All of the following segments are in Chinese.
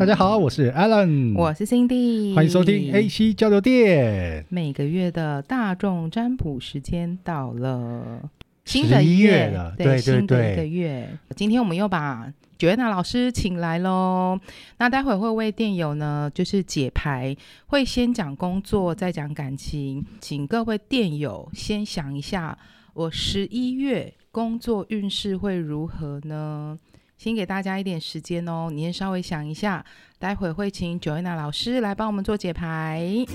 大家好，我是 Alan，我是 Cindy，欢迎收听 AC 交流电。每个月的大众占卜时间到了，新的一月了，对，对对对，新的一个月。今天我们又把 Joanna 老师请来喽。那待会会为电友呢，就是解牌，会先讲工作，再讲感情，请各位电友先想一下，我十一月工作运势会如何呢？先给大家一点时间哦，你先稍微想一下，待会会请 Joanna 老师来帮我们做解牌。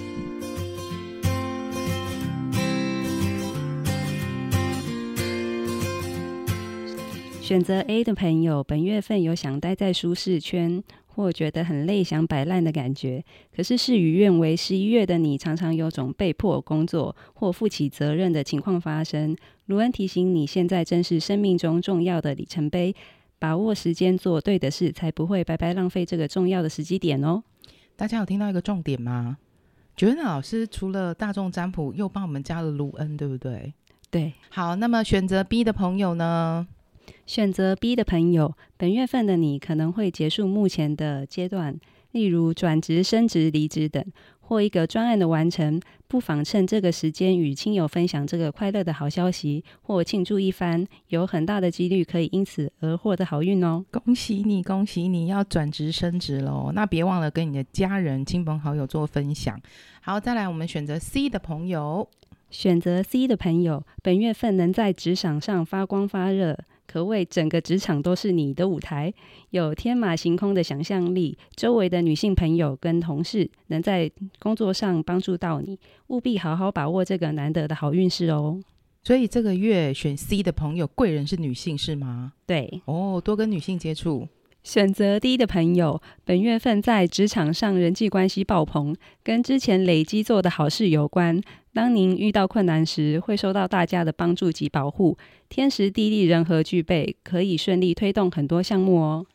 选择 A 的朋友，本月份有想待在舒适圈，或觉得很累、想摆烂的感觉。可是事与愿违，十一月的你常常有种被迫工作或负起责任的情况发生。卢恩提醒你，现在正是生命中重要的里程碑。把握时间做对的事，才不会白白浪费这个重要的时机点哦。大家有听到一个重点吗？Joanna 老师除了大众占卜，又帮我们加了卢恩，对不对？对。好，那么选择 B 的朋友呢？选择 B 的朋友，本月份的你可能会结束目前的阶段，例如转职、升职、离职等。或一个专案的完成，不妨趁这个时间与亲友分享这个快乐的好消息，或庆祝一番，有很大的几率可以因此而获得好运哦！恭喜你，恭喜你要转职升职喽！那别忘了跟你的家人、亲朋好友做分享。好，再来我们选择 C 的朋友，选择 C 的朋友，本月份能在职场上发光发热。可谓整个职场都是你的舞台，有天马行空的想象力。周围的女性朋友跟同事能在工作上帮助到你，务必好好把握这个难得的好运势哦。所以这个月选 C 的朋友，贵人是女性是吗？对，哦，多跟女性接触。选择 D 的朋友，本月份在职场上人际关系爆棚，跟之前累积做的好事有关。当您遇到困难时，会受到大家的帮助及保护，天时地利人和具备，可以顺利推动很多项目哦。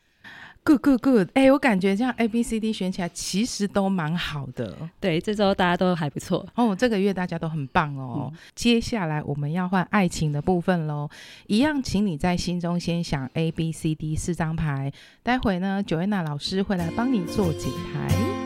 Good, good, good！哎、欸，我感觉这样 A、B、C、D 选起来其实都蛮好的。对，这周大家都还不错哦。这个月大家都很棒哦。嗯、接下来我们要换爱情的部分喽。一样，请你在心中先想 A、B、C、D 四张牌。待会呢，Joanna 老师会来帮你做解牌。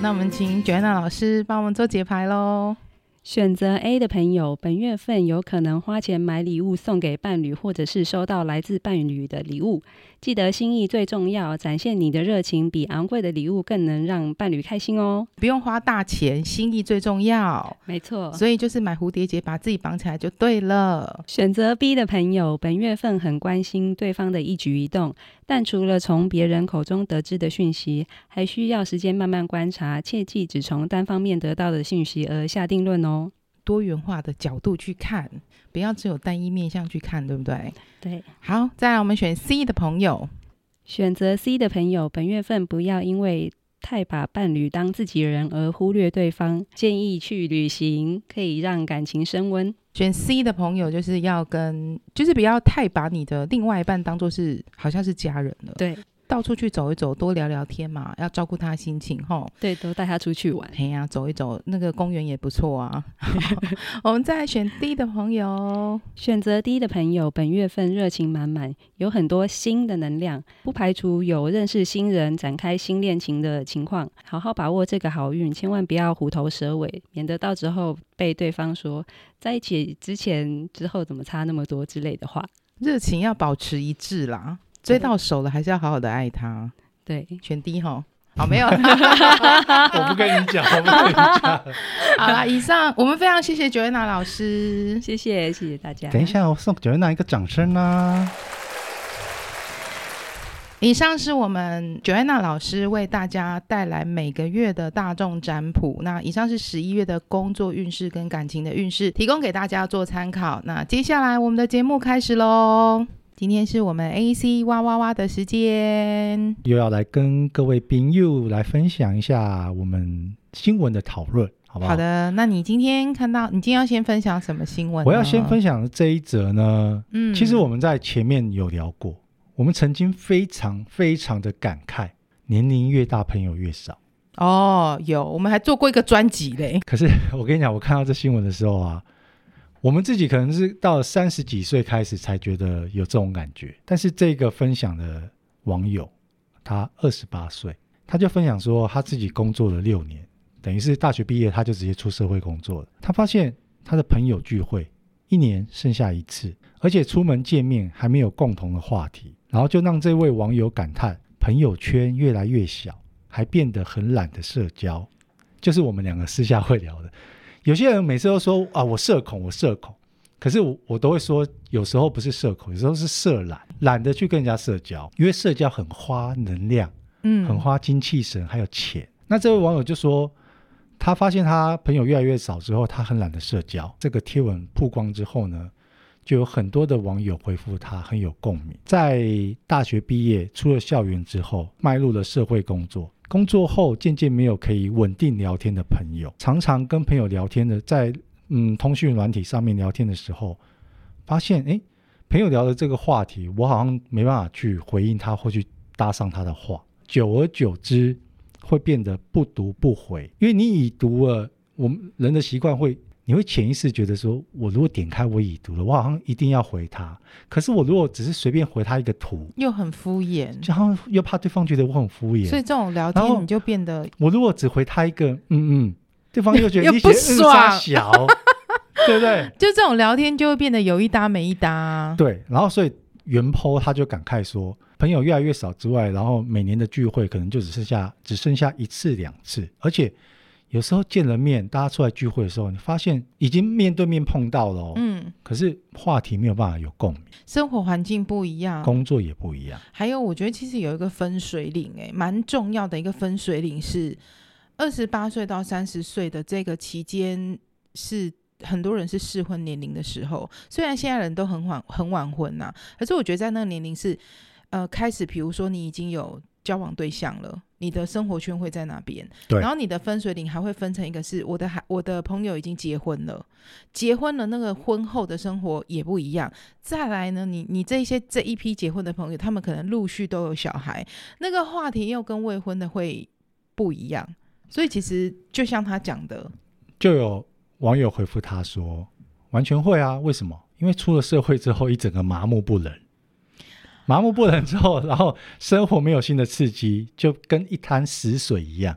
那我们请 Joanna 老师帮我们做解牌喽。选择 A 的朋友，本月份有可能花钱买礼物送给伴侣，或者是收到来自伴侣的礼物。记得心意最重要，展现你的热情，比昂贵的礼物更能让伴侣开心哦。不用花大钱，心意最重要。没错，所以就是买蝴蝶结，把自己绑起来就对了。选择 B 的朋友，本月份很关心对方的一举一动，但除了从别人口中得知的讯息，还需要时间慢慢观察，切记只从单方面得到的讯息而下定论哦。多元化的角度去看，不要只有单一面向去看，对不对？对。好，再来我们选 C 的朋友，选择 C 的朋友，本月份不要因为太把伴侣当自己人而忽略对方，建议去旅行，可以让感情升温。选 C 的朋友就是要跟，就是不要太把你的另外一半当做是好像是家人了。对。到处去走一走，多聊聊天嘛，要照顾他心情吼。对，都带他出去玩。哎呀、啊，走一走，那个公园也不错啊。我们再选 D 的朋友，选择 D 的朋友，本月份热情满满，有很多新的能量，不排除有认识新人、展开新恋情的情况。好好把握这个好运，千万不要虎头蛇尾，免得到时候被对方说在一起之前之后怎么差那么多之类的话。热情要保持一致啦。追到手了，还是要好好的爱他。对，选 D 哈。好，没有。我不跟你讲，我不跟你讲。好了，以上我们非常谢谢 Joanna 老师，谢谢谢谢大家。等一下，我送 Joanna 一个掌声啦！以上是我们 Joanna 老师为大家带来每个月的大众占卜。那以上是十一月的工作运势跟感情的运势，提供给大家做参考。那接下来我们的节目开始喽。今天是我们 AC 哇哇哇的时间，又要来跟各位朋友来分享一下我们新闻的讨论，好不好？好的，那你今天看到，你今天要先分享什么新闻？我要先分享的这一则呢，嗯，其实我们在前面有聊过，我们曾经非常非常的感慨，年龄越大，朋友越少。哦，有，我们还做过一个专辑嘞。可是 我跟你讲，我看到这新闻的时候啊。我们自己可能是到三十几岁开始才觉得有这种感觉，但是这个分享的网友，他二十八岁，他就分享说他自己工作了六年，等于是大学毕业他就直接出社会工作了。他发现他的朋友聚会一年剩下一次，而且出门见面还没有共同的话题，然后就让这位网友感叹朋友圈越来越小，还变得很懒得社交。就是我们两个私下会聊的。有些人每次都说啊，我社恐，我社恐，可是我我都会说，有时候不是社恐，有时候是社懒，懒得去跟人家社交，因为社交很花能量，嗯，很花精气神，还有钱。那这位网友就说，他发现他朋友越来越少之后，他很懒得社交。这个贴文曝光之后呢，就有很多的网友回复他很有共鸣。在大学毕业出了校园之后，迈入了社会工作。工作后渐渐没有可以稳定聊天的朋友，常常跟朋友聊天的，在嗯通讯软体上面聊天的时候，发现诶，朋友聊的这个话题，我好像没办法去回应他或去搭上他的话，久而久之会变得不读不回，因为你已读了，我们人的习惯会。你会潜意识觉得说，我如果点开我已读了，我好像一定要回他。可是我如果只是随便回他一个图，又很敷衍，就好像又怕对方觉得我很敷衍。所以这种聊天你就变得，我如果只回他一个嗯嗯，对方又觉得 你不爽，小，对不对？就这种聊天就会变得有一搭没一搭啊。对，然后所以原 po 他就感慨说，朋友越来越少之外，然后每年的聚会可能就只剩下只剩下一次两次，而且。有时候见了面，大家出来聚会的时候，你发现已经面对面碰到了，嗯，可是话题没有办法有共鸣，生活环境不一样，工作也不一样。还有，我觉得其实有一个分水岭，哎，蛮重要的一个分水岭是二十八岁到三十岁的这个期间，是很多人是适婚年龄的时候。虽然现在人都很晚很晚婚呐，可是我觉得在那个年龄是，呃，开始，比如说你已经有。交往对象了，你的生活圈会在哪边？对，然后你的分水岭还会分成一个是我的孩，我的朋友已经结婚了，结婚了，那个婚后的生活也不一样。再来呢，你你这些这一批结婚的朋友，他们可能陆续都有小孩，那个话题又跟未婚的会不一样。所以其实就像他讲的，就有网友回复他说，完全会啊，为什么？因为出了社会之后，一整个麻木不仁。麻木不仁之后，然后生活没有新的刺激，就跟一滩死水一样。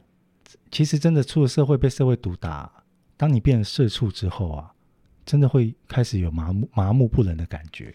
其实真的出了社会被社会毒打，当你变成社畜之后啊，真的会开始有麻木麻木不仁的感觉。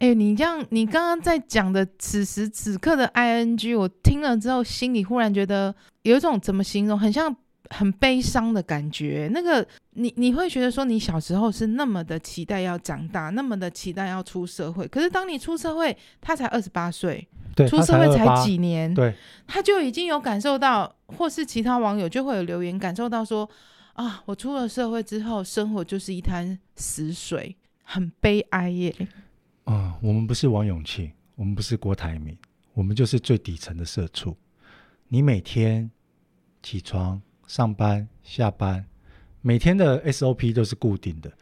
哎、你这样，你刚刚在讲的此时此刻的 ing，我听了之后，心里忽然觉得有一种怎么形容，很像。很悲伤的感觉，那个你你会觉得说，你小时候是那么的期待要长大，那么的期待要出社会，可是当你出社会，他才二十八岁，对，出社会才几年，对，他就已经有感受到，或是其他网友就会有留言感受到说，啊，我出了社会之后，生活就是一滩死水，很悲哀耶。啊、嗯，我们不是王永庆，我们不是郭台铭，我们就是最底层的社畜。你每天起床。上班、下班，每天的 SOP 都是固定的，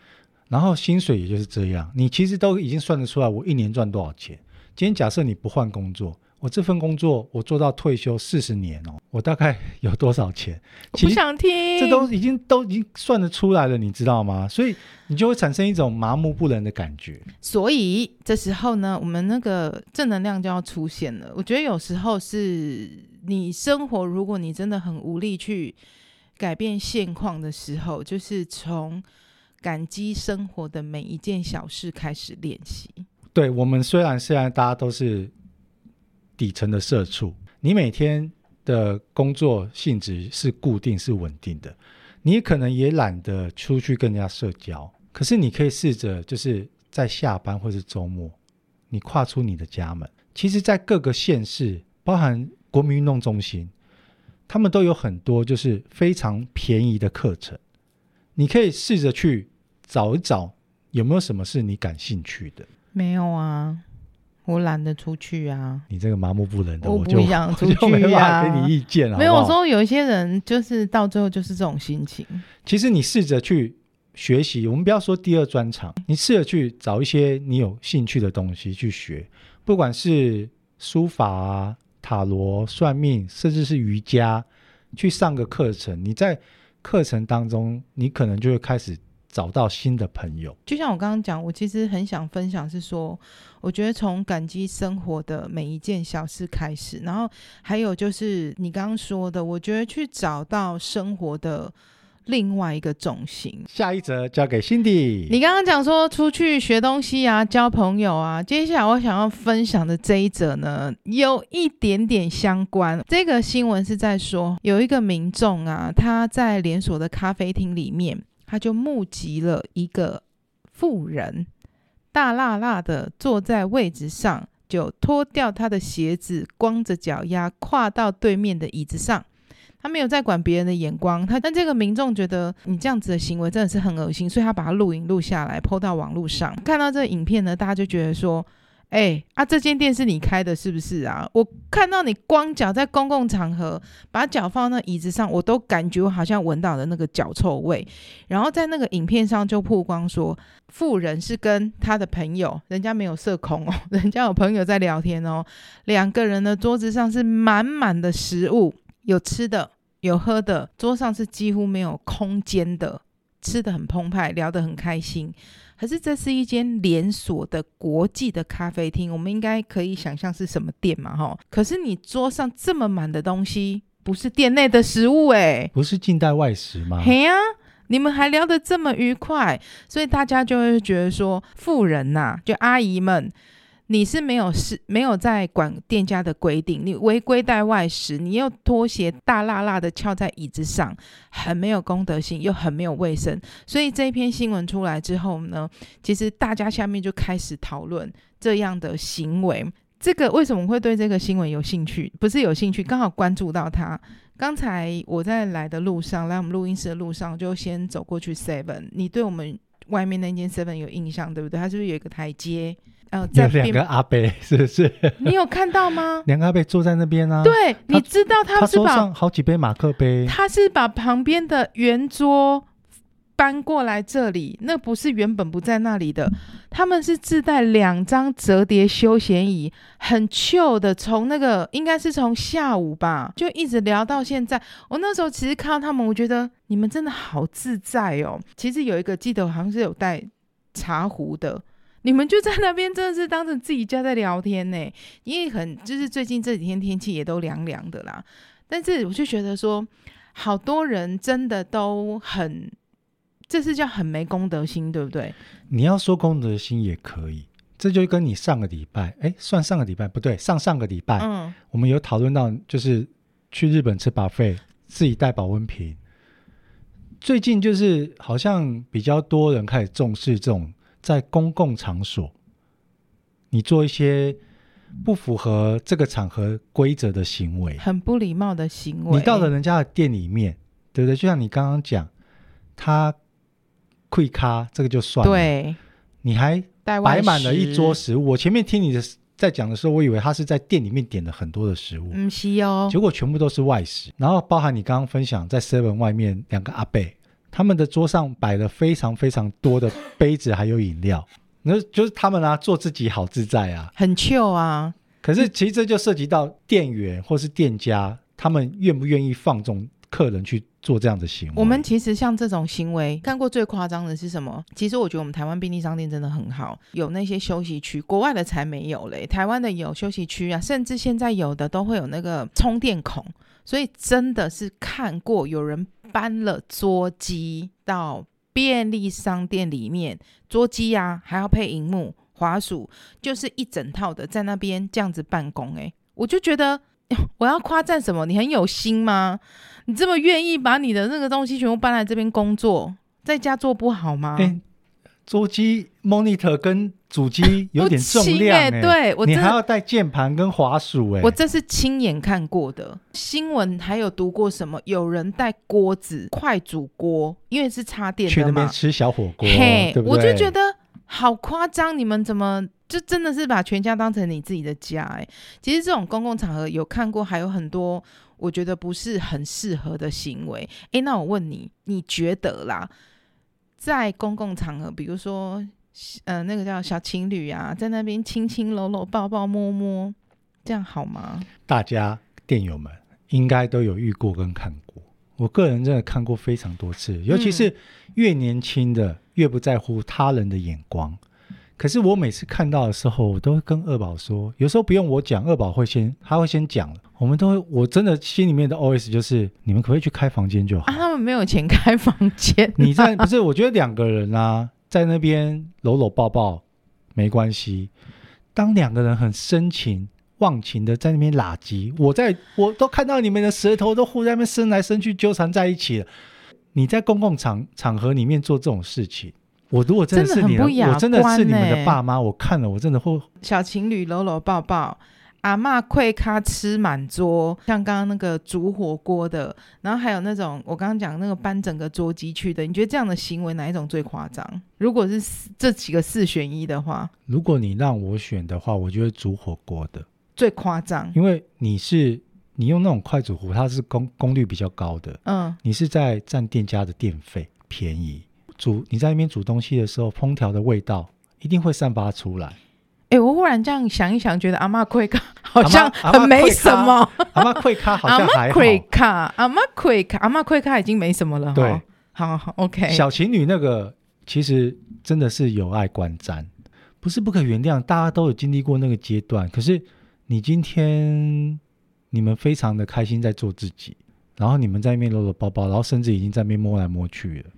然后薪水也就是这样。你其实都已经算得出来，我一年赚多少钱。今天假设你不换工作，我这份工作我做到退休四十年哦，我大概 有多少钱？我不想听，这都已经都已经算得出来了，你知道吗？所以你就会产生一种麻木不仁的感觉。所以这时候呢，我们那个正能量就要出现了。我觉得有时候是你生活，如果你真的很无力去。改变现况的时候，就是从感激生活的每一件小事开始练习。对，我们虽然现在大家都是底层的社畜，你每天的工作性质是固定、是稳定的，你可能也懒得出去跟人家社交。可是你可以试着，就是在下班或是周末，你跨出你的家门。其实，在各个县市，包含国民运动中心。他们都有很多就是非常便宜的课程，你可以试着去找一找有没有什么是你感兴趣的。没有啊，我懒得出去啊。你这个麻木不仁的，我不想出去啊。我就没办法给你意见了。没有，我说有一些人就是到最后就是这种心情。其实你试着去学习，我们不要说第二专长，你试着去找一些你有兴趣的东西去学，不管是书法啊。塔罗、算命，甚至是瑜伽，去上个课程。你在课程当中，你可能就会开始找到新的朋友。就像我刚刚讲，我其实很想分享是说，我觉得从感激生活的每一件小事开始，然后还有就是你刚刚说的，我觉得去找到生活的。另外一个重心，下一则交给 Cindy。你刚刚讲说出去学东西啊，交朋友啊，接下来我想要分享的这一则呢，有一点点相关。这个新闻是在说，有一个民众啊，他在连锁的咖啡厅里面，他就目击了一个妇人大辣辣的坐在位置上，就脱掉他的鞋子，光着脚丫跨到对面的椅子上。他没有在管别人的眼光，他但这个民众觉得你这样子的行为真的是很恶心，所以他把它录影录下来，PO 到网络上。看到这个影片呢，大家就觉得说：“哎、啊，这间店是你开的，是不是啊？我看到你光脚在公共场合把脚放到那椅子上，我都感觉我好像闻到了那个脚臭味。”然后在那个影片上就曝光说，富人是跟他的朋友，人家没有社恐哦，人家有朋友在聊天哦，两个人的桌子上是满满的食物，有吃的。有喝的，桌上是几乎没有空间的，吃的很澎湃，聊得很开心。可是这是一间连锁的国际的咖啡厅，我们应该可以想象是什么店嘛？哈，可是你桌上这么满的东西，不是店内的食物诶，不是近代外食吗？嘿呀，你们还聊得这么愉快，所以大家就会觉得说，富人呐、啊，就阿姨们。你是没有是没有在管店家的规定，你违规带外食，你又拖鞋大辣辣的翘在椅子上，很没有公德心，又很没有卫生。所以这一篇新闻出来之后呢，其实大家下面就开始讨论这样的行为。这个为什么会对这个新闻有兴趣？不是有兴趣，刚好关注到他。刚才我在来的路上，来我们录音室的路上，就先走过去 Seven。你对我们外面那间 Seven 有印象，对不对？它是不是有一个台阶？呃，有两个阿伯，是不是？你有看到吗？两个阿伯坐在那边啊。对，你知道他是把他桌上好几杯马克杯，他是把旁边的圆桌搬过来这里，那不是原本不在那里的。他们是自带两张折叠休闲椅，很 chill 的，从那个应该是从下午吧，就一直聊到现在。我那时候其实看到他们，我觉得你们真的好自在哦。其实有一个记得好像是有带茶壶的。你们就在那边，真的是当成自己家在聊天呢。因为很就是最近这几天天气也都凉凉的啦。但是我就觉得说，好多人真的都很，这是叫很没公德心，对不对？你要说公德心也可以，这就跟你上个礼拜，哎，算上个礼拜不对，上上个礼拜，嗯，我们有讨论到，就是去日本吃 buffet，自己带保温瓶。最近就是好像比较多人开始重视这种。在公共场所，你做一些不符合这个场合规则的行为，很不礼貌的行为。你到了人家的店里面，对不对？就像你刚刚讲，他溃咖，这个就算了。对，你还摆满了一桌食物。我前面听你的在讲的时候，我以为他是在店里面点了很多的食物，嗯是哦，结果全部都是外食。然后包含你刚刚分享在 Seven 外面两个阿伯。他们的桌上摆了非常非常多的杯子，还有饮料，那就是他们啊，做自己好自在啊，很 chill 啊。可是其实这就涉及到店员或是店家，他们愿不愿意放纵客人去做这样的行为。我们其实像这种行为，看过最夸张的是什么？其实我觉得我们台湾便利商店真的很好，有那些休息区，国外的才没有嘞。台湾的有休息区啊，甚至现在有的都会有那个充电孔。所以真的是看过有人搬了桌机到便利商店里面，桌机啊还要配荧幕、滑鼠，就是一整套的在那边这样子办公。诶，我就觉得 我要夸赞什么？你很有心吗？你这么愿意把你的那个东西全部搬来这边工作，在家做不好吗？欸桌机 monitor 跟主机 有点重量，欸，对，我你还要带键盘跟滑鼠，欸，我这是亲眼看过的。新闻还有读过什么？有人带锅子、快煮锅，因为是插电的嘛，去那边吃小火锅，嘿，对对？我就觉得好夸张，你们怎么就真的是把全家当成你自己的家，欸？哎，其实这种公共场合有看过，还有很多我觉得不是很适合的行为。哎，那我问你，你觉得啦？在公共场合，比如说，呃，那个叫小情侣啊，在那边亲亲搂搂、抱抱摸摸，这样好吗？大家电友们应该都有遇过跟看过。我个人真的看过非常多次，尤其是越年轻的、嗯、越不在乎他人的眼光。可是我每次看到的时候，我都会跟二宝说，有时候不用我讲，二宝会先，他会先讲。我们都会，我真的心里面的 OS 就是，你们可不可以去开房间就好？啊，他们没有钱开房间。你在不是？我觉得两个人啊，在那边搂搂抱抱没关系。当两个人很深情忘情的在那边拉鸡，我在我都看到你们的舌头都互在那边伸来伸去纠缠在一起了。你在公共场场合里面做这种事情。我如果真的是你的，真我真的是你们的爸妈，我看了我真的会。小情侣搂搂抱抱，阿嬷跪咖吃满桌，像刚刚那个煮火锅的，然后还有那种我刚刚讲那个搬整个桌机去的，你觉得这样的行为哪一种最夸张？如果是这几个四选一的话，如果你让我选的话，我觉得煮火锅的最夸张，因为你是你用那种快煮壶，它是功功率比较高的，嗯，你是在占店家的电费便宜。煮你在那边煮东西的时候，烹调的味道一定会散发出来。哎、欸，我忽然这样想一想，觉得阿妈亏卡好像很没什么。阿妈亏卡好像还好。亏卡，阿妈亏卡，阿妈亏卡已经没什么了。对，好，好，OK。小情侣那个其实真的是有爱观瞻，不是不可原谅。大家都有经历过那个阶段，可是你今天你们非常的开心在做自己，然后你们在那边搂搂抱抱，然后甚至已经在那边摸来摸去了。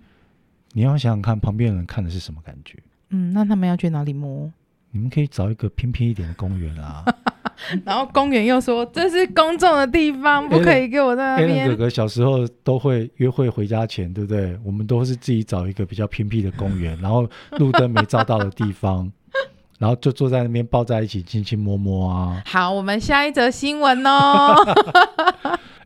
你要想想看，旁边的人看的是什么感觉？嗯，那他们要去哪里摸？你们可以找一个偏僻一点的公园啊。然后公园又说这是公众的地方，不可以给我在那边。哥哥小时候都会约会回家前，对不对？我们都是自己找一个比较偏僻的公园，然后路灯没照到的地方，然后就坐在那边抱在一起，亲亲摸摸啊。好，我们下一则新闻哦。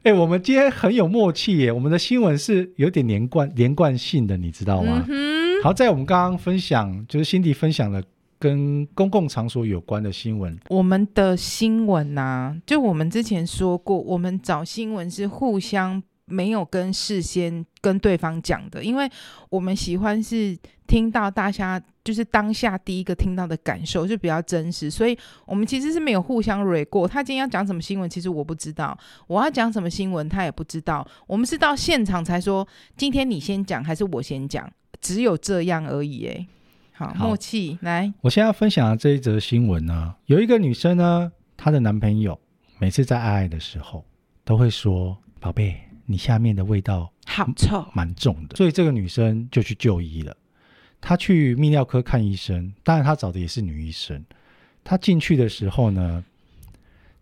哎、欸，我们今天很有默契耶！我们的新闻是有点连贯、连贯性的，你知道吗？嗯、好，在我们刚刚分享，就是辛迪分享了跟公共场所有关的新闻。我们的新闻呐、啊，就我们之前说过，我们找新闻是互相。没有跟事先跟对方讲的，因为我们喜欢是听到大家就是当下第一个听到的感受就比较真实，所以我们其实是没有互相蕊过。他今天要讲什么新闻，其实我不知道；我要讲什么新闻，他也不知道。我们是到现场才说，今天你先讲还是我先讲，只有这样而已。哎，好，好默契来。我现在要分享的这一则新闻呢，有一个女生呢，她的男朋友每次在爱爱的时候都会说：“宝贝。”你下面的味道好臭，蛮重的，所以这个女生就去就医了。她去泌尿科看医生，当然他找的也是女医生。他进去的时候呢，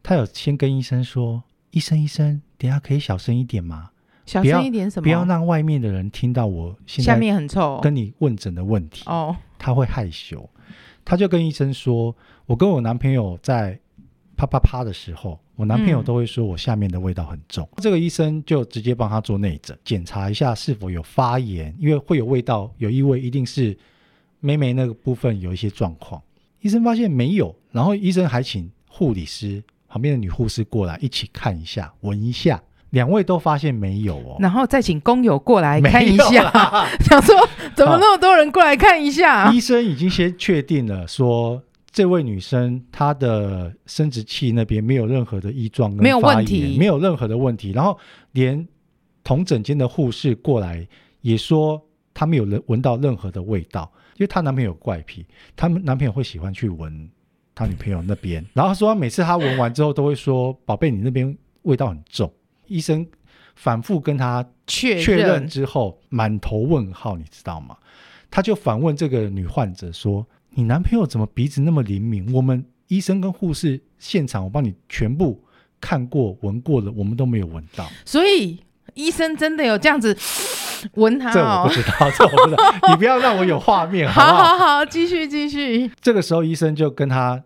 他有先跟医生说：“医生，医生，等下可以小声一点吗？小声一点什么？不要让外面的人听到我现在下面很臭，跟你问诊的问题哦。”他会害羞，他就跟医生说：“我跟我男朋友在。”啪啪啪的时候，我男朋友都会说我下面的味道很重。嗯、这个医生就直接帮他做内诊，检查一下是否有发炎，因为会有味道、有异味，一定是妹妹那个部分有一些状况。医生发现没有，然后医生还请护理师旁边的女护士过来一起看一下、闻一下，两位都发现没有哦。然后再请工友过来看一下，想说 怎么那么多人过来看一下？医生已经先确定了说。这位女生她的生殖器那边没有任何的异状，没有问题，没有任何的问题。然后连同诊间的护士过来也说，她没有闻闻到任何的味道，因为她男朋友有怪癖，她男朋友会喜欢去闻她女朋友那边。然后说每次她闻完之后都会说：“宝贝，你那边味道很重。”医生反复跟她确确认之后，满头问号，你知道吗？他就反问这个女患者说。你男朋友怎么鼻子那么灵敏？我们医生跟护士现场，我帮你全部看过、闻过了，我们都没有闻到。所以医生真的有这样子闻他？这我不知道，这我不知道。你不要让我有画面，好不好？好好好，继续继续。这个时候医生就跟他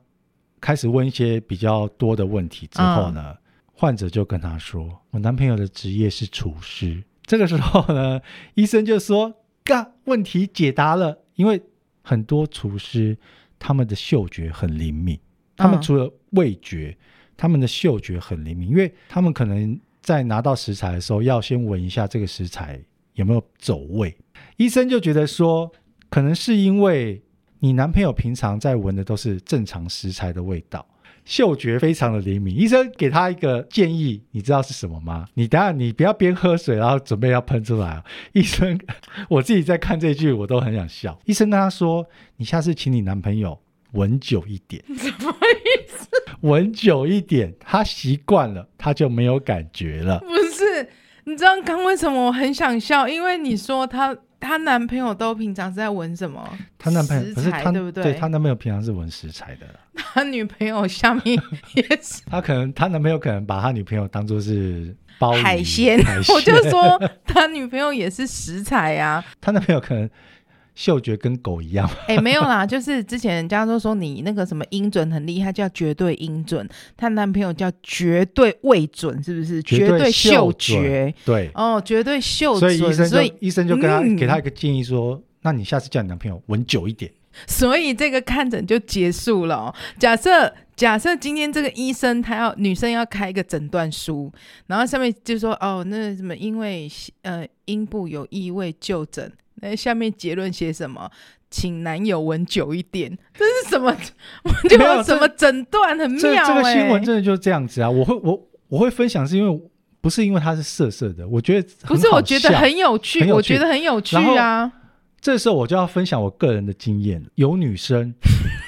开始问一些比较多的问题之后呢，嗯、患者就跟他说：“我男朋友的职业是厨师。”这个时候呢，医生就说：“嘎，问题解答了，因为。”很多厨师他们的嗅觉很灵敏，他们除了味觉，嗯、他们的嗅觉很灵敏，因为他们可能在拿到食材的时候要先闻一下这个食材有没有走味。医生就觉得说，可能是因为你男朋友平常在闻的都是正常食材的味道，嗅觉非常的灵敏。医生给他一个建议，你知道是什么吗？你等下你不要边喝水，然后准备要喷出来啊。医生，我自己在看这句，我都很想笑。医生跟他说：“你下次请你男朋友闻久一点。”什么意思？闻久一点，他习惯了，他就没有感觉了。不是，你知道刚为什么我很想笑？因为你说他。她男朋友都平常是在闻什么？她男朋友不是她，对不对？对，她男朋友平常是闻食材的。她女朋友下面也是。她可能，她男朋友可能把她女朋友当做是包海鲜。我就说，他女朋友也是食材啊。她男朋友可能。嗅觉跟狗一样？哎、欸，没有啦，就是之前人家都说你那个什么音准很厉害，叫绝对音准。她男朋友叫绝对味准，是不是？绝对嗅觉。对。哦，绝对嗅准。所以医生就，所以医生就跟他、嗯、给他一个建议说：“那你下次叫你男朋友闻久一点。”所以这个看诊就结束了、哦。假设假设今天这个医生他要女生要开一个诊断书，然后上面就说：“哦，那什么，因为呃阴部有异味就诊。”那下面结论写什么？请男友闻久一点。这是什么？我就有什么诊断很妙、欸、这，这个新闻真的就是这样子啊！我会我我会分享，是因为不是因为它是色色的，我觉得不是，我觉得很有趣，有趣我觉得很有趣啊。这时候我就要分享我个人的经验。有女生，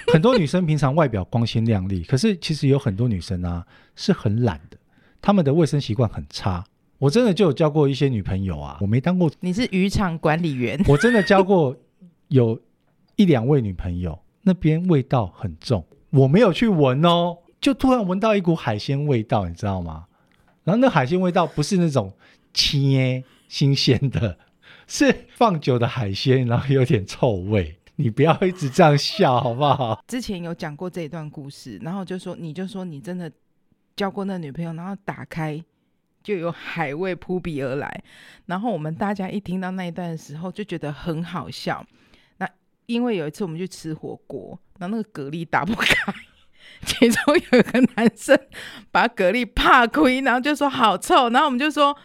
很多女生平常外表光鲜亮丽，可是其实有很多女生啊是很懒的，她们的卫生习惯很差。我真的就有交过一些女朋友啊，我没当过。你是渔场管理员？我真的交过有一两位女朋友，那边味道很重，我没有去闻哦，就突然闻到一股海鲜味道，你知道吗？然后那海鲜味道不是那种切新鲜的，是放久的海鲜，然后有点臭味。你不要一直这样笑好不好？之前有讲过这一段故事，然后就说你就说你真的交过那女朋友，然后打开。就有海味扑鼻而来，然后我们大家一听到那一段的时候，就觉得很好笑。那因为有一次我们去吃火锅，然后那个蛤蜊打不开，其中有一个男生把蛤蜊拍开，然后就说好臭，然后我们就说。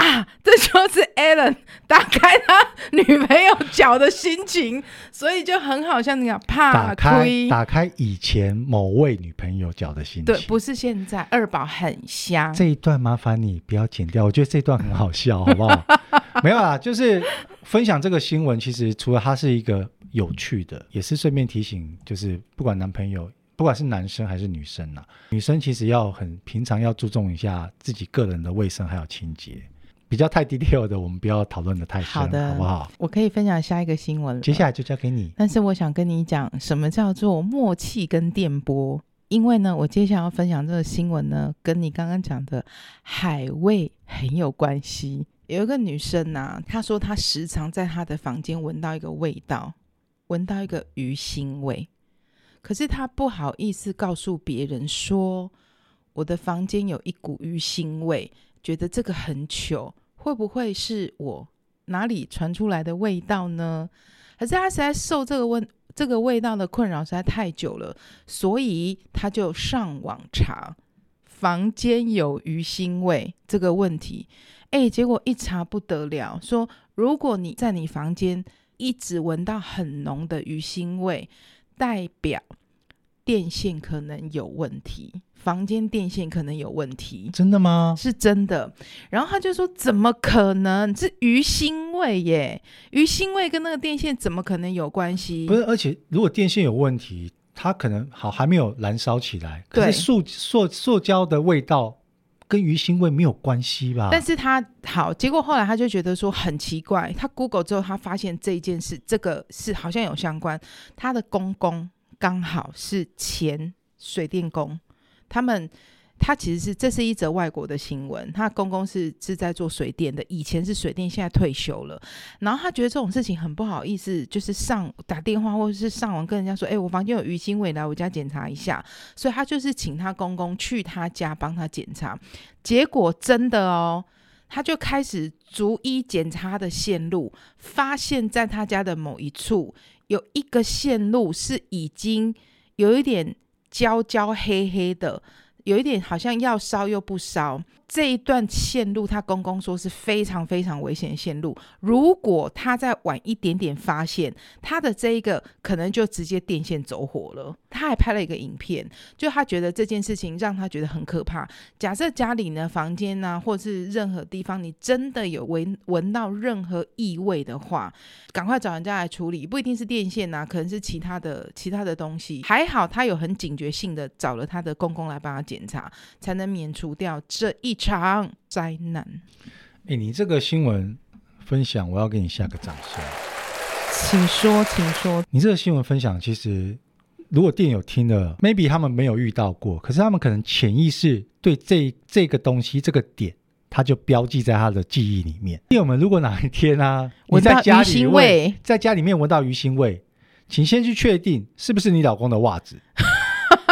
啊，这就是 Alan 打开他女朋友脚的心情，所以就很好像那样怕打开打开以前某位女朋友脚的心情。对，不是现在二宝很香。这一段麻烦你不要剪掉，我觉得这段很好笑，好不好？没有啦，就是分享这个新闻，其实除了它是一个有趣的，也是顺便提醒，就是不管男朋友，不管是男生还是女生呐，女生其实要很平常要注重一下自己个人的卫生还有清洁。比较太 detail 的，我们不要讨论的太深，好的，好不好？我可以分享下一个新闻了，接下来就交给你。但是我想跟你讲，什么叫做默契跟电波？因为呢，我接下来要分享这个新闻呢，跟你刚刚讲的海味很有关系。有一个女生啊，她说她时常在她的房间闻到一个味道，闻到一个鱼腥味，可是她不好意思告诉别人说，我的房间有一股鱼腥味，觉得这个很糗。会不会是我哪里传出来的味道呢？可是他实在受这个问这个味道的困扰实在太久了，所以他就上网查房间有鱼腥味这个问题。哎，结果一查不得了，说如果你在你房间一直闻到很浓的鱼腥味，代表电线可能有问题。房间电线可能有问题，真的吗？是真的。然后他就说：“怎么可能？是鱼腥味耶！鱼腥味跟那个电线怎么可能有关系？不是，而且如果电线有问题，它可能好还没有燃烧起来。可是塑塑塑胶的味道跟鱼腥味没有关系吧？但是他好，结果后来他就觉得说很奇怪。他 Google 之后，他发现这一件事，这个是好像有相关。他的公公刚好是前水电工。”他们，他其实是这是一则外国的新闻。他公公是是在做水电的，以前是水电，现在退休了。然后他觉得这种事情很不好意思，就是上打电话或者是上网跟人家说：“哎，我房间有鱼腥味，来我家检查一下。”所以他就是请他公公去他家帮他检查。结果真的哦，他就开始逐一检查的线路，发现在他家的某一处有一个线路是已经有一点。焦焦黑黑的，有一点好像要烧又不烧。这一段线路，他公公说是非常非常危险的线路。如果他再晚一点点发现，他的这一个可能就直接电线走火了。他还拍了一个影片，就他觉得这件事情让他觉得很可怕。假设家里呢，房间啊，或是任何地方，你真的有闻闻到任何异味的话，赶快找人家来处理。不一定是电线啊，可能是其他的其他的东西。还好他有很警觉性的找了他的公公来帮他检查，才能免除掉这一。场灾难。哎，你这个新闻分享，我要给你下个掌声。请说，请说。你这个新闻分享，其实如果店友听了，maybe 他们没有遇到过，可是他们可能潜意识对这这个东西这个点，他就标记在他的记忆里面。店友们，如果哪一天啊，我在家里味，在家里面闻到鱼腥味，请先去确定是不是你老公的袜子。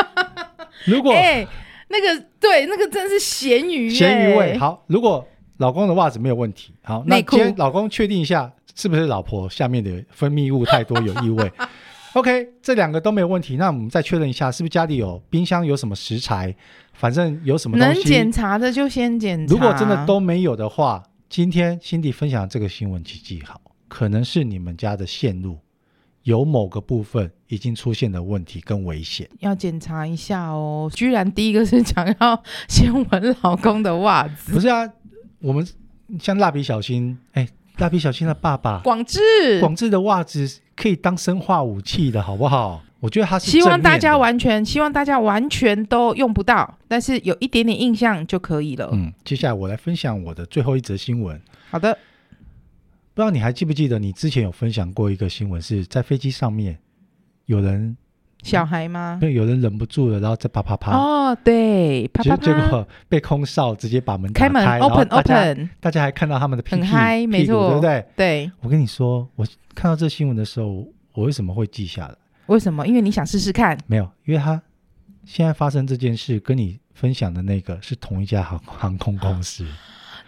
如果、欸那个对，那个真是咸鱼，咸鱼味。好，如果老公的袜子没有问题，好，那今天老公确定一下是不是老婆下面的分泌物太多有异味？OK，这两个都没有问题，那我们再确认一下是不是家里有冰箱有什么食材，反正有什么东西能检查的就先检查。如果真的都没有的话，今天 Cindy 分享这个新闻，请记好，可能是你们家的线路。有某个部分已经出现了问题跟危险，要检查一下哦。居然第一个是想要先闻老公的袜子，不是啊？我们像蜡笔小新，哎，蜡笔小新的爸爸广志，广志的袜子可以当生化武器的，好不好？我觉得他是希望大家完全，希望大家完全都用不到，但是有一点点印象就可以了。嗯，接下来我来分享我的最后一则新闻。好的。不知道你还记不记得，你之前有分享过一个新闻，是在飞机上面有人小孩吗？对，有人忍不住了，然后再啪啪啪。哦，对，啪啪啪。结果被空少直接把门开，开门，open open，大家还看到他们的屁屁，很嗨，没错，对不对？对。我跟你说，我看到这新闻的时候，我为什么会记下来？为什么？因为你想试试看。没有，因为他现在发生这件事，跟你分享的那个是同一家航航空公司。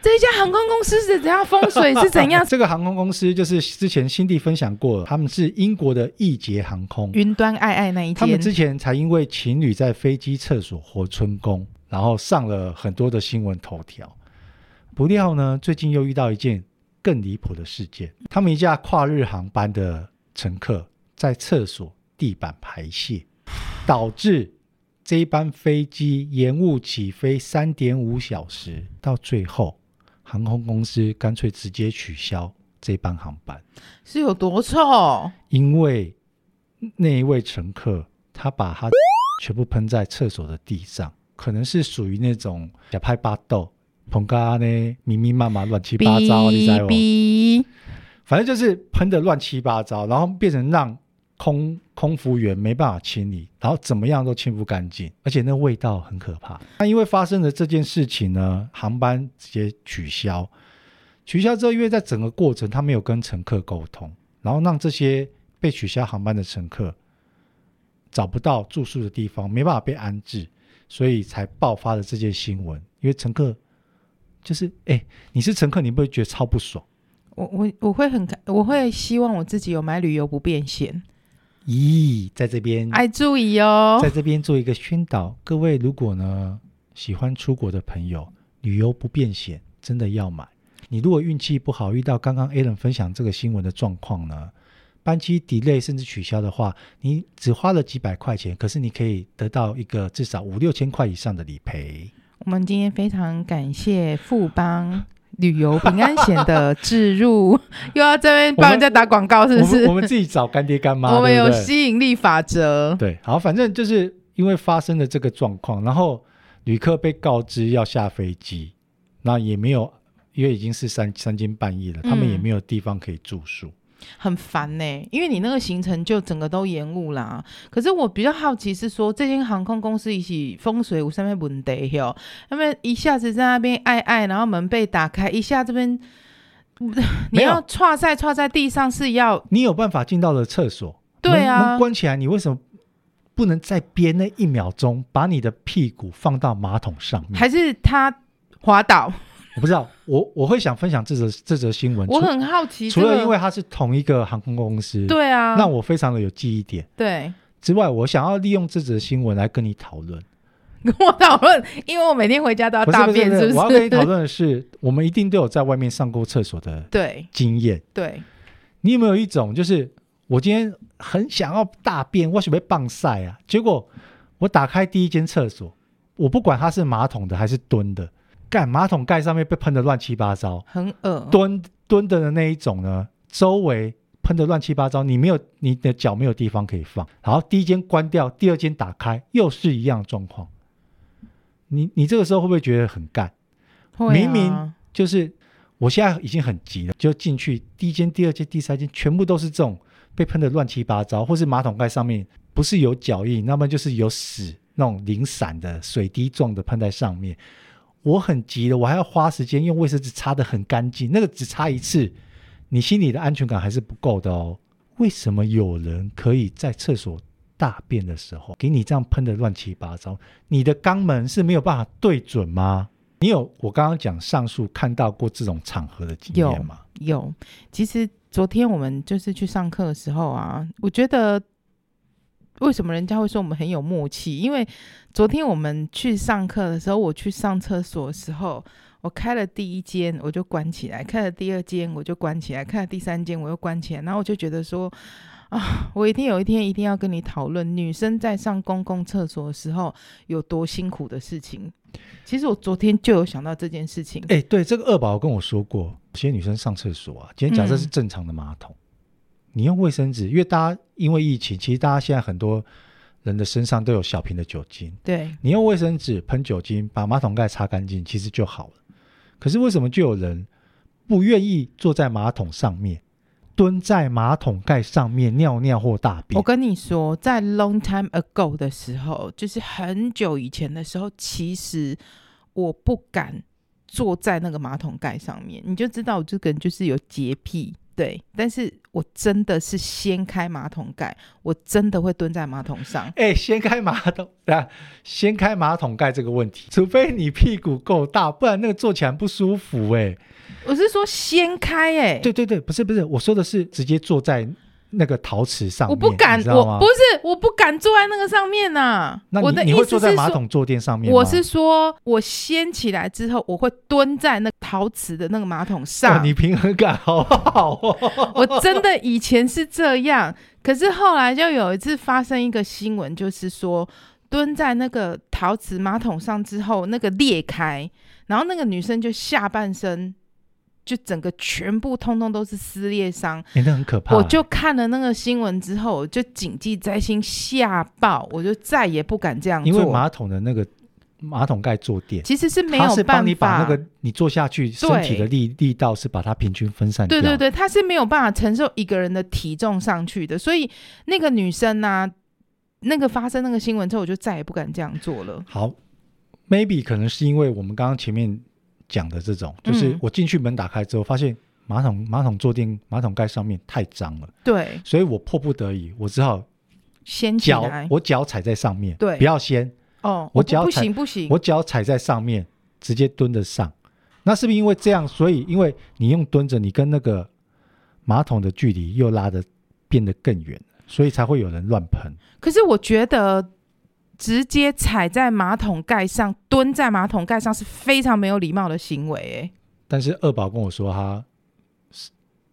这一家航空公司是怎样？风水是怎样？这个航空公司就是之前 Cindy 分享过，他们是英国的易捷航空。云端爱爱那一天，他们之前才因为情侣在飞机厕所活春宫，然后上了很多的新闻头条。不料呢，最近又遇到一件更离谱的事件，他们一架跨日航班的乘客在厕所地板排泄，导致这一班飞机延误起飞三点五小时，到最后。航空公司干脆直接取消这班航班，是有多臭？因为那一位乘客他把他全部喷在厕所的地上，可能是属于那种假拍巴豆、彭嘎呢密密麻麻、乱七八糟，你知道吗？反正就是喷的乱七八糟，然后变成让。空空服员没办法清理，然后怎么样都清不干净，而且那味道很可怕。那因为发生了这件事情呢，航班直接取消。取消之后，因为在整个过程他没有跟乘客沟通，然后让这些被取消航班的乘客找不到住宿的地方，没办法被安置，所以才爆发了这件新闻。因为乘客就是，哎，你是乘客，你不会觉得超不爽？我我我会很，我会希望我自己有买旅游不便险。咦，在这边爱注意哦，在这边做一个宣导，各位如果呢喜欢出国的朋友，旅游不便险真的要买。你如果运气不好，遇到刚刚 Alan 分享这个新闻的状况呢，班机 delay 甚至取消的话，你只花了几百块钱，可是你可以得到一个至少五六千块以上的理赔。我们今天非常感谢富邦。旅游平安险的置入，又要这边帮人家打广告，是不是？我们，我们自己找干爹干妈，我们有吸引力法则。对，好，反正就是因为发生了这个状况，然后旅客被告知要下飞机，那也没有，因为已经是三三更半夜了，他们也没有地方可以住宿。嗯很烦呢、欸，因为你那个行程就整个都延误啦。可是我比较好奇是说，这间航空公司一起风水有上面问题哟？他们一下子在那边爱爱，然后门被打开，一下这边 你要踹在踹在地上是要你有办法进到了厕所，对啊，关起来，你为什么不能再憋那一秒钟把你的屁股放到马桶上面？还是他滑倒？我不知道，我我会想分享这则这则新闻。我很好奇，除了因为它是同一个航空公司，对啊，让我非常的有记忆点。对，之外，我想要利用这则新闻来跟你讨论。跟我讨论，因为我每天回家都要大便，是不是？不是是不是，我要跟你讨论的是，我们一定都有在外面上过厕所的对经验。对，你有没有一种，就是我今天很想要大便，我准备棒晒啊，结果我打开第一间厕所，我不管它是马桶的还是蹲的，干马桶盖上面被喷得乱七八糟，很恶。蹲蹲的的那一种呢，周围。喷得乱七八糟，你没有你的脚没有地方可以放。好，第一间关掉，第二间打开，又是一样的状况。你你这个时候会不会觉得很干？明明就是我现在已经很急了，就进去第一间、第二间、第三间，全部都是这种被喷得乱七八糟，或是马桶盖上面不是有脚印，那么就是有屎那种零散的水滴状的喷在上面。我很急了，我还要花时间用卫生纸擦得很干净，那个只擦一次。你心里的安全感还是不够的哦。为什么有人可以在厕所大便的时候给你这样喷得乱七八糟？你的肛门是没有办法对准吗？你有我刚刚讲上述看到过这种场合的经验吗？有。其实昨天我们就是去上课的时候啊，我觉得为什么人家会说我们很有默契？因为昨天我们去上课的时候，我去上厕所的时候。我开了第一间，我就关起来；开了第二间，我就关起来；开了第三间，我又关起来。然后我就觉得说，啊，我一定有一天一定要跟你讨论女生在上公共厕所的时候有多辛苦的事情。其实我昨天就有想到这件事情。哎、对，这个二宝跟我说过，有些女生上厕所啊，今天假设是正常的马桶，你用卫生纸，因为大家因为疫情，其实大家现在很多人的身上都有小瓶的酒精，对，你用卫生纸喷酒精把马桶盖擦干净，其实就好了。可是为什么就有人不愿意坐在马桶上面，蹲在马桶盖上面尿尿或大便？我跟你说，在 long time ago 的时候，就是很久以前的时候，其实我不敢坐在那个马桶盖上面，你就知道我这个人就是有洁癖。对，但是我真的是掀开马桶盖，我真的会蹲在马桶上。哎、欸，掀开马桶，啊，掀开马桶盖这个问题，除非你屁股够大，不然那个坐起来不舒服、欸。哎，我是说掀开、欸，哎，对对对，不是不是，我说的是直接坐在。那个陶瓷上面，我不敢，我不是，我不敢坐在那个上面呐、啊。那你我的你会坐在马桶坐垫上面吗？我是说，我掀起来之后，我会蹲在那陶瓷的那个马桶上。你平衡感好好哦。我真的以前是这样，可是后来就有一次发生一个新闻，就是说蹲在那个陶瓷马桶上之后，那个裂开，然后那个女生就下半身。就整个全部通通都是撕裂伤，欸，那很可怕。我就看了那个新闻之后，我就谨记在心，吓爆，我就再也不敢这样做。因为马桶的那个马桶盖坐垫其实是没有办法，帮你把那个你坐下去身体的力力道是把它平均分散掉。对对对，它是没有办法承受一个人的体重上去的。所以那个女生呢，啊，那个发生那个新闻之后，我就再也不敢这样做了。好，maybe 可能是因为我们刚刚前面。讲的这种，就是我进去门打开之后，发现马桶马桶坐垫马桶盖上面太脏了，对，所以我迫不得已，我只好先脚我脚踩在上面，对，不要先哦，我脚不行不行，我脚踩在上面，直接蹲着上，那是不是因为这样？所以因为你用蹲着，你跟那个马桶的距离又拉的变得更远，所以才会有人乱喷。可是我觉得。直接踩在马桶盖上，蹲在马桶盖上是非常没有礼貌的行为。哎，但是二宝跟我说，他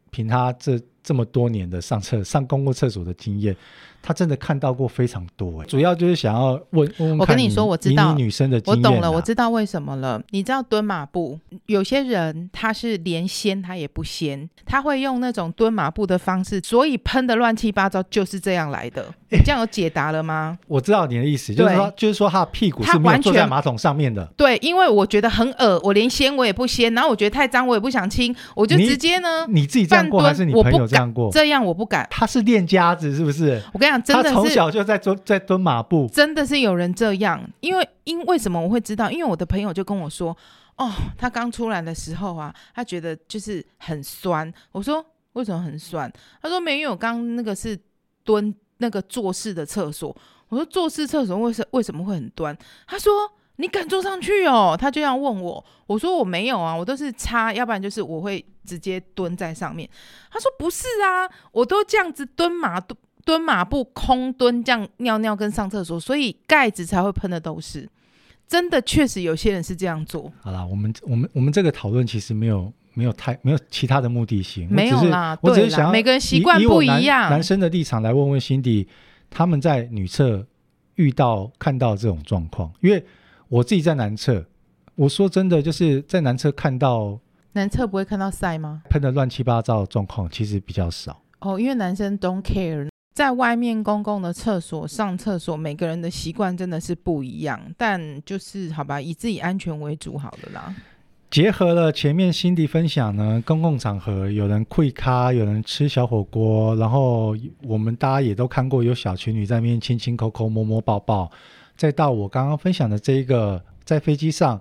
凭他这这么多年的上厕上公共厕所的经验。他真的看到过非常多，主要就是想要问。我跟你说，我知道女生的经验，我懂了，我知道为什么了。你知道蹲马步，有些人他是连掀他也不掀，他会用那种蹲马步的方式，所以喷的乱七八糟就是这样来的。你这样有解答了吗？我知道你的意思，就是说，就是说他的屁股是完全坐在马桶上面的。对，因为我觉得很恶，我连掀我也不掀，然后我觉得太脏，我也不想清，我就直接呢，你，你自己这样过还是你朋友这样过？这样我不敢。他是练家子是不是？我跟你讲。真的是他从小就在蹲在蹲马步，真的是有人这样。因为因为什么我会知道？因为我的朋友就跟我说，哦，他刚出来的时候啊，他觉得就是很酸。我说为什么很酸？他说没有，因为我刚那个是蹲那个坐式的厕所。我说坐式厕所为什为什么会很端？他说你敢坐上去哦？他就这样问我。我说我没有啊，我都是擦，要不然就是我会直接蹲在上面。他说不是啊，我都这样子蹲马蹲。蹲马步空蹲这样尿尿跟上厕所，所以盖子才会喷的都是。真的确实有些人是这样做。好啦，我们我们我们这个讨论其实没有没有太没有其他的目的性，没有啦，我只是想要每个人习惯不一样男，男生的立场来问问辛迪，他们在女厕遇到看到这种状况，因为我自己在男厕，我说真的就是在男厕看到男厕不会看到塞吗？喷的乱七八糟的状况其实比较少哦，因为男生 don't care。在外面公共的厕所上厕所，每个人的习惯真的是不一样。但就是好吧，以自己安全为主好了啦。结合了前面辛迪分享呢，公共场合有人跪咖，有人吃小火锅，然后我们大家也都看过有小情侣在那边亲亲口口、摸摸抱抱，再到我刚刚分享的这一个在飞机上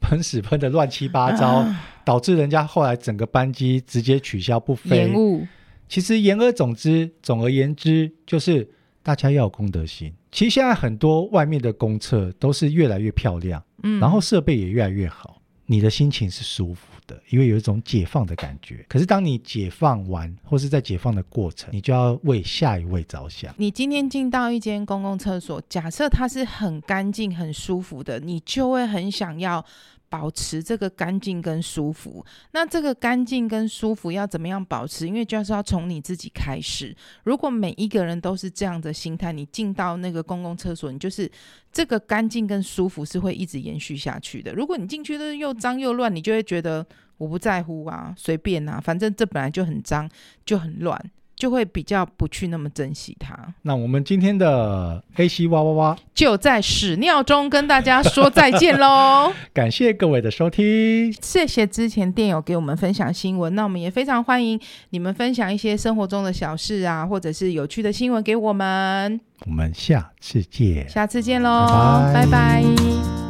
喷屎喷的乱七八糟，啊，导致人家后来整个班机直接取消不飞。延误。其实言而总之，总而言之，就是大家要有公德心。其实现在很多外面的公厕都是越来越漂亮，嗯，然后设备也越来越好，你的心情是舒服的，因为有一种解放的感觉。可是当你解放完，或是在解放的过程，你就要为下一位着想。你今天进到一间公共厕所，假设它是很干净、很舒服的，你就会很想要。保持这个干净跟舒服，那这个干净跟舒服要怎么样保持？因为就是要从你自己开始。如果每一个人都是这样的心态，你进到那个公共厕所，你就是这个干净跟舒服是会一直延续下去的。如果你进去的又脏又乱，你就会觉得我不在乎啊，随便啊，反正这本来就很脏，就很乱。就会比较不去那么珍惜它。那我们今天的 AC 哇哇哇就在屎尿中跟大家说再见喽！感谢各位的收听，谢谢之前电友给我们分享新闻。那我们也非常欢迎你们分享一些生活中的小事啊，或者是有趣的新闻给我们。我们下次见，下次见喽，拜拜。拜拜。